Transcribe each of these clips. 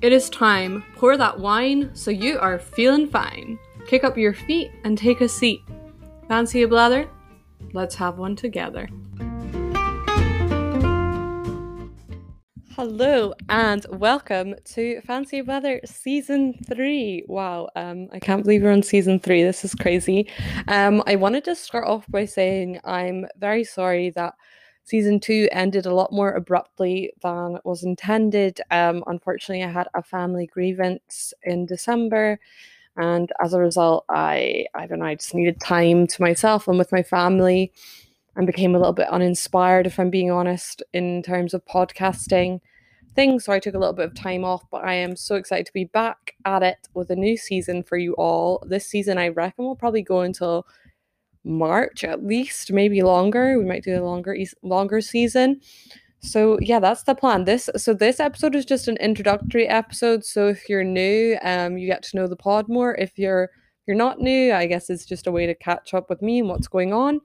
It is time. Pour that wine so you are feeling fine. Kick up your feet and take a seat. Fancy a blether? Let's have one together. Hello and welcome to Fancy Blether Season 3. Wow, um, I can't believe we're on Season 3. This is crazy. Um, I wanted to start off by saying I'm very sorry that season two ended a lot more abruptly than was intended. Um, unfortunately, I had a family grievance in December, and as a result, I I don't know, I just needed time to myself and with my family, and became a little bit uninspired, if I'm being honest, in terms of podcasting things. So I took a little bit of time off, but I am so excited to be back at it with a new season for you all. This season, I reckon, will probably go until March at least, maybe longer. We might do a longer longer season. So yeah, that's the plan. This so this episode is just an introductory episode. So if you're new, um, you get to know the pod more. If you're you're not new, I guess it's just a way to catch up with me and what's going on.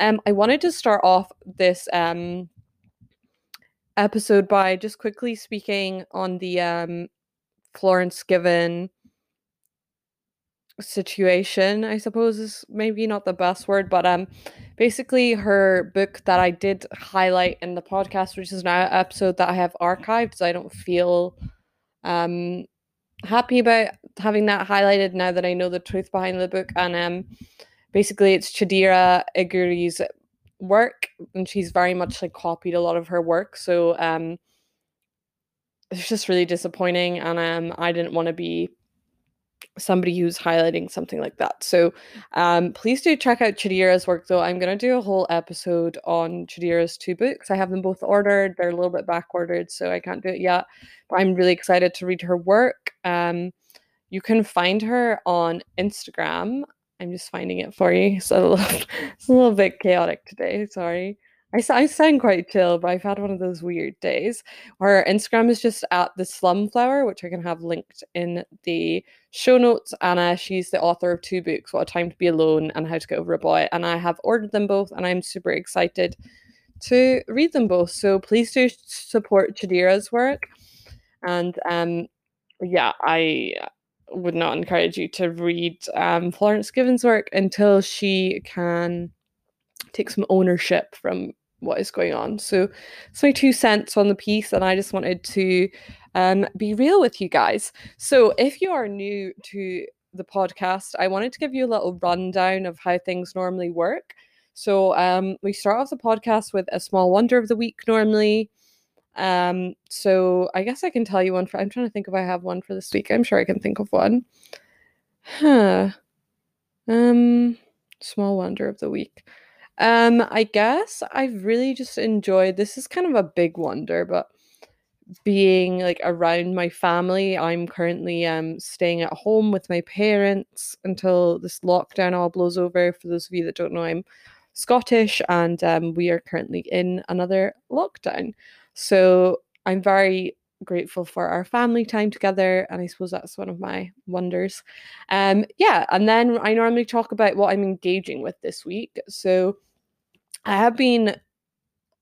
Um, I wanted to start off this um episode by just quickly speaking on the um Florence Given situation i suppose is maybe not the best word but um basically her book that i did highlight in the podcast which is now an episode that i have archived so i don't feel um happy about having that highlighted now that i know the truth behind the book. And um basically it's Chidera Eggerue's work and she's very much like copied a lot of her work so um it's just really disappointing and um i didn't want to be somebody who's highlighting something like that. So um, please do check out Chidera's work, though. I'm going to do a whole episode on Chidera's two books. I have them both ordered. They're a little bit back ordered, so I can't do it yet. But I'm really excited to read her work. Um, you can find her on Instagram. I'm just finding it for you. So it's a little bit chaotic today. Sorry. I, I sound quite chill, but I've had one of those weird days. Her Instagram is just at the Slumflower, which I can have linked in the show notes. Anna, she's the author of two books, What a Time to Be Alone and How to Get Over a Boy. And I have ordered them both, and I'm super excited to read them both. So please do support Chidera's work. And um, yeah, I would not encourage you to read um, Florence Given's work until she can take some ownership from what is going on. So it's my two cents on the piece, and I just wanted to um, be real with you guys. So if you are new to the podcast, I wanted to give you a little rundown of how things normally work. So um, we start off the podcast with a small wonder of the week normally. Um, so I guess I can tell you one for I'm trying to think if I have one for this week. I'm sure I can think of one. Huh. Um small wonder of the week. Um, I guess I've really just enjoyed this is kind of a big wonder, but being like around my family. I'm currently um staying at home with my parents until this lockdown all blows over. For those of you that don't know, I'm Scottish and um, we are currently in another lockdown. So I'm very grateful for our family time together and i suppose that's one of my wonders um yeah and then i normally talk about what i'm engaging with this week so I have been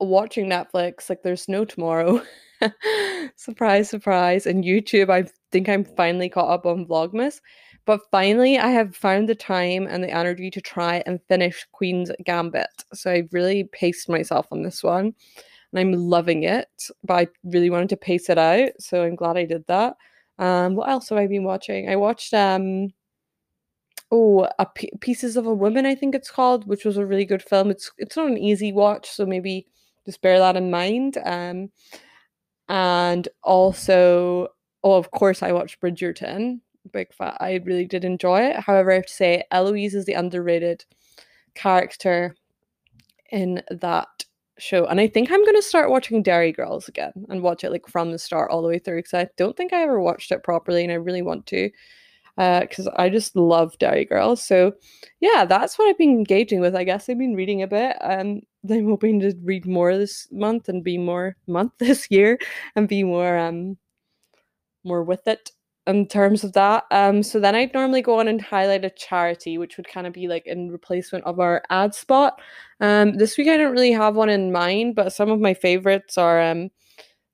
watching Netflix like there's no tomorrow. surprise, surprise. And YouTube, I think I'm finally caught up on Vlogmas. But finally, I have found the time and the energy to try and finish Queen's Gambit. So I've really paced myself on this one. And I'm loving it. But I really wanted to pace it out. So I'm glad I did that. Um, what else have I been watching? I watched um oh, a Pieces of a Woman, I think it's called, which was a really good film. It's it's not an easy watch, so maybe just bear that in mind. Um, and also, oh, of course, I watched Bridgerton. Big fat. I really did enjoy it. However, I have to say, Eloise is the underrated character in that show. And I think I'm going to start watching Derry Girls again and watch it like from the start all the way through because I don't think I ever watched it properly and I really want to because uh, I just love Derry Girls. So yeah, that's what I've been engaging with. I guess I've been reading a bit. Um, I'm hoping to read more this month and be more month this year and be more um more with it in terms of that. Um, so then I'd normally go on and highlight a charity, which would kind of be like in replacement of our ad spot. Um, this week I don't really have one in mind, but some of my favorites are um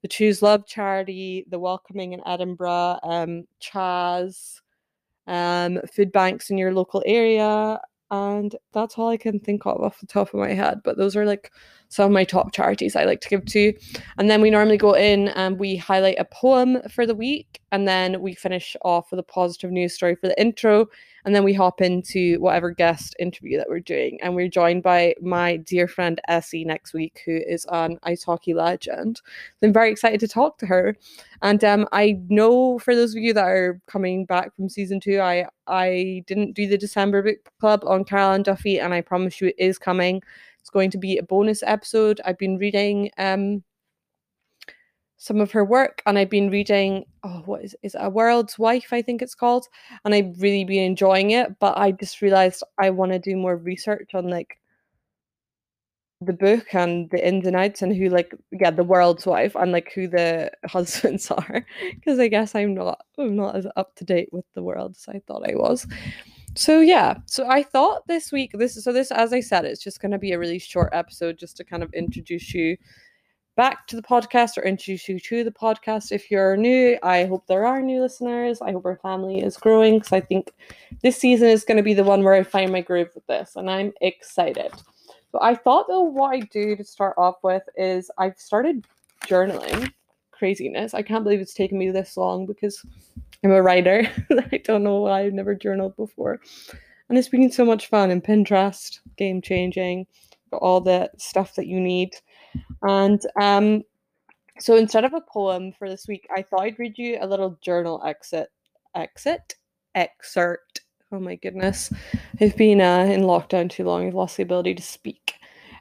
the Choose Love charity, the Welcoming in Edinburgh, um, CHAS, um, food banks in your local area, and that's all I can think of off the top of my head. But those are like some of my top charities I like to give to. And then we normally go in and we highlight a poem for the week, and then we finish off with a positive news story for the intro, and then we hop into whatever guest interview that we're doing. And we're joined by my dear friend Essie next week, who is an ice hockey legend. So I'm very excited to talk to her. And um, I know for those of you that are coming back from season two, I I didn't do the December book club on Carol Ann Duffy, and I promise you it is coming. It's going to be a bonus episode. I've been reading um some of her work and I've been reading oh what is is it, a world's wife I think it's called. And I've really been enjoying it but I just realized I want to do more research on like the book and the ins and outs and who like yeah the world's wife and like who the husbands are because I guess I'm not I'm not as up to date with the world as I thought I was so yeah so I thought this week this so this as I said it's just going to be a really short episode just to kind of introduce you back to the podcast or introduce you to the podcast. If you're new, I hope there are new listeners. I hope our family is growing because I think this season is going to be the one where I find my groove with this, and I'm excited. So I thought though what I do to start off with is I've started journaling. Craziness. I can't believe it's taken me this long because I'm a writer. I don't know why I've never journaled before. And it's been so much fun and Pinterest, game changing, got all the stuff that you need. And um, so instead of a poem for this week, I thought I'd read you a little journal exit, exit, excerpt. Oh my goodness, I've been uh, in lockdown too long. I've lost the ability to speak.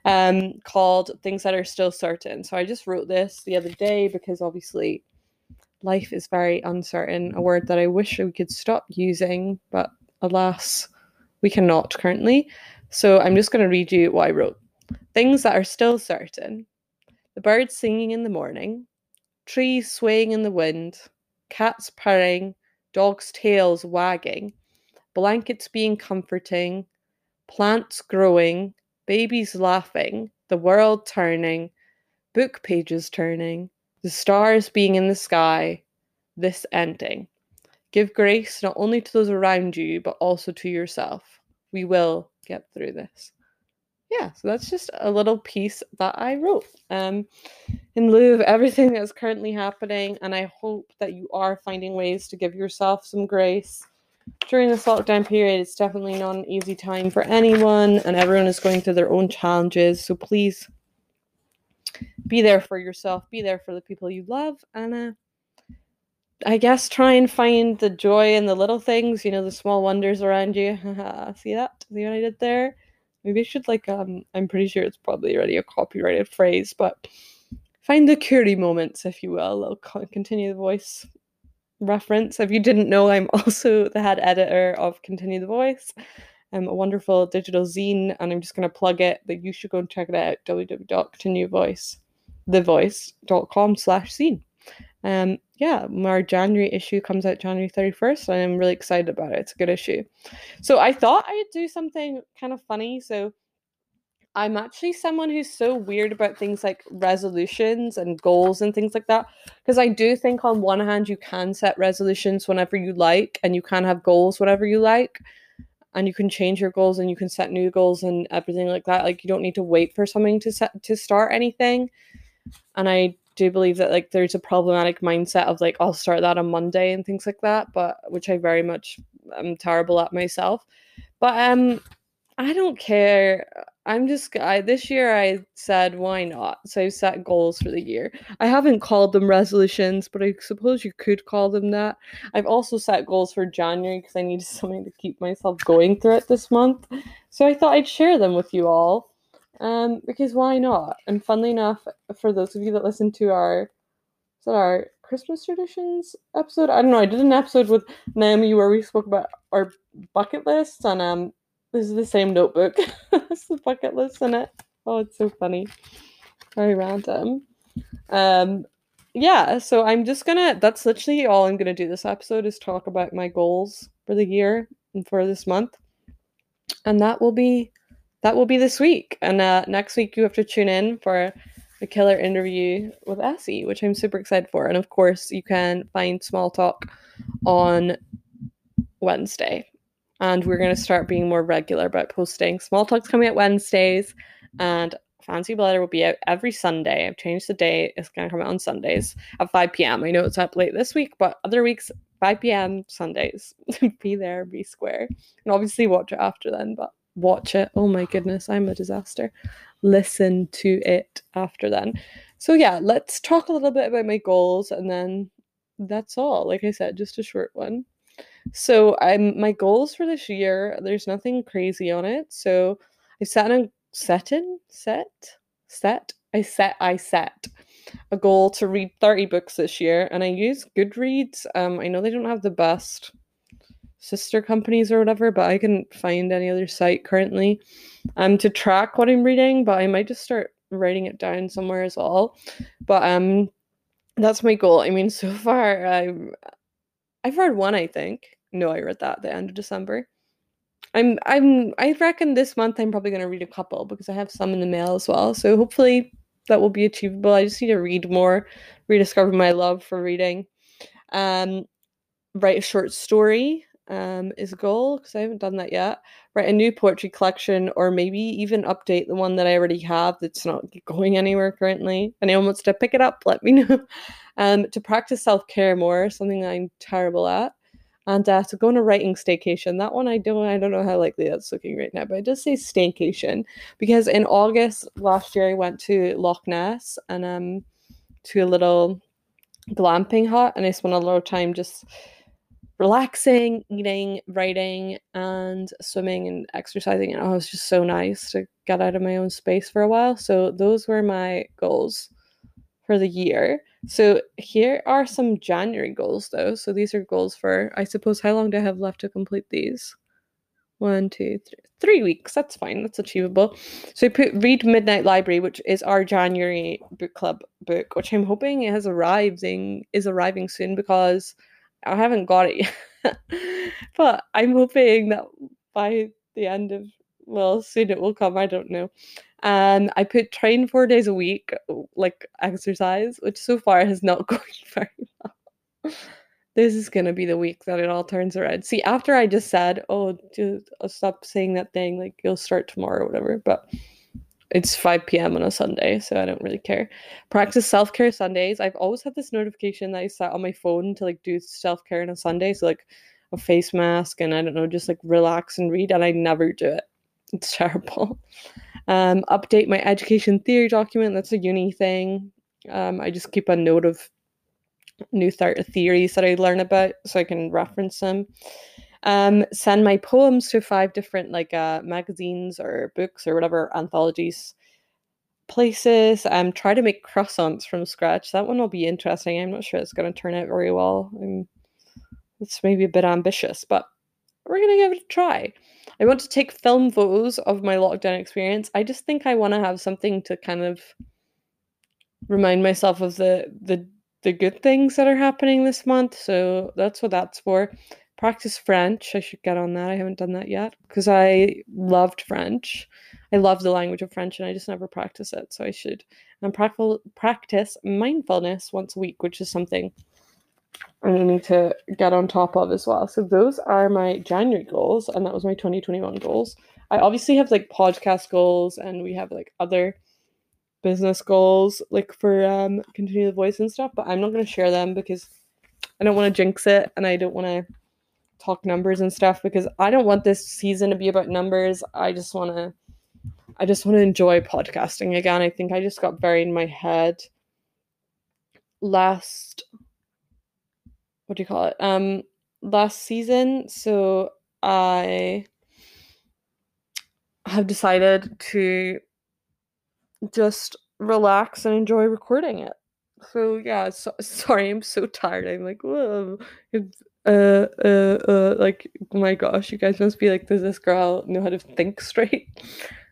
Um, called "Things That Are Still Certain." So I just wrote this the other day because obviously life is very uncertain. A word that I wish we could stop using, but alas, we cannot currently. So I'm just going to read you what I wrote. Things that are still certain the birds singing in the morning, trees swaying in the wind, cats purring, dogs' tails wagging, blankets being comforting, plants growing, babies laughing, the world turning, book pages turning, the stars being in the sky, this ending. Give grace not only to those around you, but also to yourself. We will get through this yeah, so that's just a little piece that I wrote um, in lieu of everything that's currently happening. And I hope that you are finding ways to give yourself some grace during this lockdown period. It's definitely not an easy time for anyone, and everyone is going through their own challenges. So please be there for yourself, be there for the people you love, and uh, I guess try and find the joy in the little things, you know, the small wonders around you. See that? See what I did there? Maybe I should like um I'm pretty sure it's probably already a copyrighted phrase, but find the curie moments, if you will. I'll continue the voice reference. If you didn't know, I'm also the head editor of Continue the Voice. I'm a wonderful digital zine, and I'm just going to plug it that you should go and check it out www.continuevoice thevoice.com slash zine. Um, yeah, our January issue comes out January 31st, and I'm really excited about it. It's a good issue. So I thought I'd do something kind of funny. So I'm actually someone who's so weird about things like resolutions and goals and things like that. Because I do think, on one hand, you can set resolutions whenever you like, and you can have goals whenever you like, and you can change your goals and you can set new goals and everything like that. Like, you don't need to wait for something to set to start anything. And I do believe that like there's a problematic mindset of like I'll start that on Monday and things like that, but which I very much am terrible at myself. But um I don't care. I'm just I this year I said why not? So I set goals for the year. I haven't called them resolutions, but I suppose you could call them that. I've also set goals for January because I needed something to keep myself going through it this month. So I thought I'd share them with you all. Um, because why not? And funnily enough, for those of you that listen to our is our Christmas traditions episode? I don't know. I did an episode with Naomi where we spoke about our bucket lists, and um, this is the same notebook. it's the bucket list in it. Oh, it's so funny. Very random. Um, yeah. So I'm just gonna. That's literally all I'm gonna do this episode is talk about my goals for the year and for this month, and that will be that will be this week. And uh, next week, you have to tune in for a killer interview with Essie, which I'm super excited for. And of course, you can find Small Talk on Wednesday. And we're going to start being more regular about posting. Small Talk's coming out Wednesdays, and Fancy Blether will be out every Sunday. I've changed the date. It's going to come out on Sundays at 5 p.m. I know it's up late this week, but other weeks, 5 p.m. Sundays. be there, be square. And obviously watch it after then, but watch it. Oh my goodness, I'm a disaster. Listen to it after then. So yeah, let's talk a little bit about my goals and then that's all. Like I said, just a short one. So I'm my goals for this year, there's nothing crazy on it. So I set a set in set set I set I set a goal to read 30 books this year and I use Goodreads. Um I know they don't have the best sister companies or whatever, but I can find any other site currently um to track what I'm reading, but I might just start writing it down somewhere as well. But um that's my goal. I mean, so far I'm I've read one, I think. No, I read that at the end of December. I'm I'm I reckon this month I'm probably gonna read a couple because I have some in the mail as well. So hopefully that will be achievable. I just need to read more, rediscover my love for reading. Um write a short story um, is a goal because I haven't done that yet. Write a new poetry collection or maybe even update the one that I already have that's not going anywhere currently. Anyone wants to pick it up, let me know. Um, to practice self care more, something I'm terrible at. And uh, to go on a writing staycation. That one I don't I don't know how likely that's looking right now, but it does say staycation because in August last year I went to Loch Ness and um to a little glamping hut and I spent a lot of time just relaxing, eating, writing, and swimming and exercising. And oh, it was just so nice to get out of my own space for a while. So those were my goals for the year. So here are some January goals though. So these are goals for I suppose how long do I have left to complete these? One, two, three, three weeks. That's fine. That's achievable. So I put read Midnight Library, which is our January book club book, which I'm hoping it has arriving is arriving soon because I haven't got it yet. but I'm hoping that by the end of well, soon it will come, I don't know. And I put train four days a week, like exercise, which so far has not going very well. this is gonna be the week that it all turns around. See, after I just said, "Oh, I'll stop saying that thing," like you'll start tomorrow or whatever, but it's 5 p.m. on a Sunday, so I don't really care. Practice self care Sundays. I've always had this notification that I set on my phone to like do self care on a Sunday, so like a face mask and I don't know, just like relax and read, and I never do it. It's terrible. Um, update my education theory document. That's a uni thing. Um, I just keep a note of new th- theories that I learn about so I can reference them um, send my poems to five different like uh, magazines or books or whatever anthologies places um try to make croissants from scratch. That one will be interesting. I'm not sure it's going to turn out very well. It's maybe a bit ambitious but we're going to give it a try. I want to take film photos of my lockdown experience. I just think i want to have something to kind of remind myself of the the the good things that are happening this month. So that's what that's for practice French. I should get on that. I haven't done that yet because I loved French. I love the language of French and I just never practice it. So I should. And practice mindfulness once a week, which is something I need to get on top of as well. So those are my January goals, and that was my 2021 goals. I obviously have like podcast goals, and we have like other business goals, like for um continue the voice and stuff. But I'm not going to share them because I don't want to jinx it, and I don't want to talk numbers and stuff because I don't want this season to be about numbers. I just want to I just want to enjoy podcasting again. I think I just got very in my head last what do you call it? Um last season, so I have decided to just relax and enjoy recording it. So yeah, so, sorry, I'm so tired. I'm like, whoa, uh, uh, uh, like, oh my gosh, you guys must be like, does this girl know how to think straight?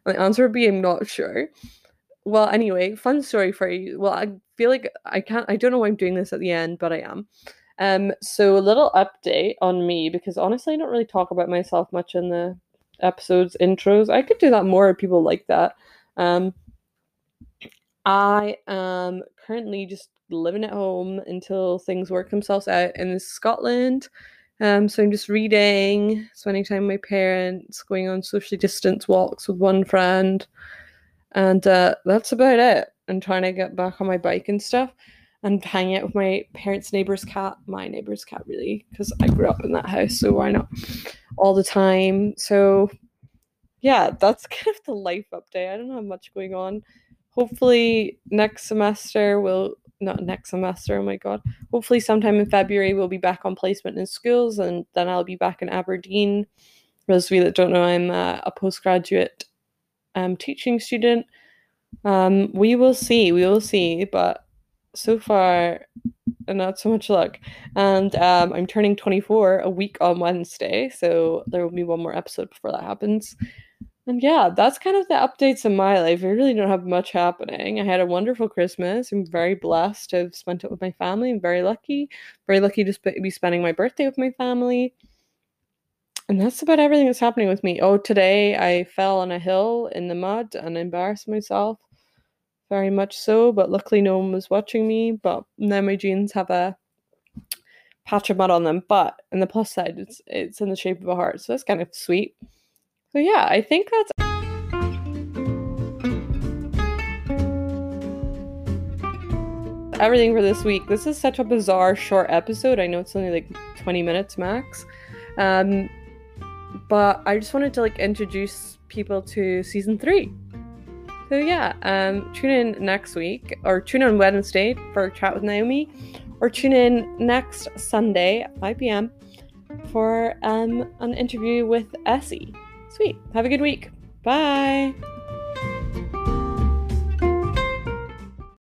The answer would be, I'm not sure. Well, anyway, fun story for you. Well, I feel like I can't, I don't know why I'm doing this at the end, but I am. Um, so a little update on me because honestly, I don't really talk about myself much in the episodes intros. I could do that more. People like that. Um, I am currently just living at home until things work themselves out in Scotland. Um, so I'm just reading, spending time with my parents, going on socially distance walks with one friend, and uh, that's about it. And trying to get back on my bike and stuff, and hanging out with my parents' neighbor's cat, my neighbor's cat, really, because I grew up in that house, so why not? All the time. So yeah, that's kind of the life update. I don't have much going on. Hopefully next semester we'll not next semester, oh my god. Hopefully sometime in February we'll be back on placement in schools and then I'll be back in Aberdeen. For those of you that don't know, I'm uh, a postgraduate um, teaching student. Um, we will see, we will see, but so far not so much luck. And um, I'm turning 24 a week on Wednesday, so there will be one more episode before that happens. And yeah, that's kind of the updates in my life. I really don't have much happening. I had a wonderful Christmas. I'm very blessed to have spent it with my family. I'm very lucky. Very lucky to sp- be spending my birthday with my family. And that's about everything that's happening with me. Oh, today I fell on a hill in the mud and embarrassed myself. Very much so, but luckily no one was watching me. But now my jeans have a patch of mud on them. But on the plus side, it's it's in the shape of a heart, so that's kind of sweet. So yeah, I think that's everything for this week. This is such a bizarre short episode. I know it's only like 20 minutes max. Um but I just wanted to like introduce people to season 3. So yeah, um tune in next week or tune in Wednesday for a chat with Naomi or tune in next Sunday at 5 p.m. for um an interview with Essie. Sweet. Have a good week. Bye.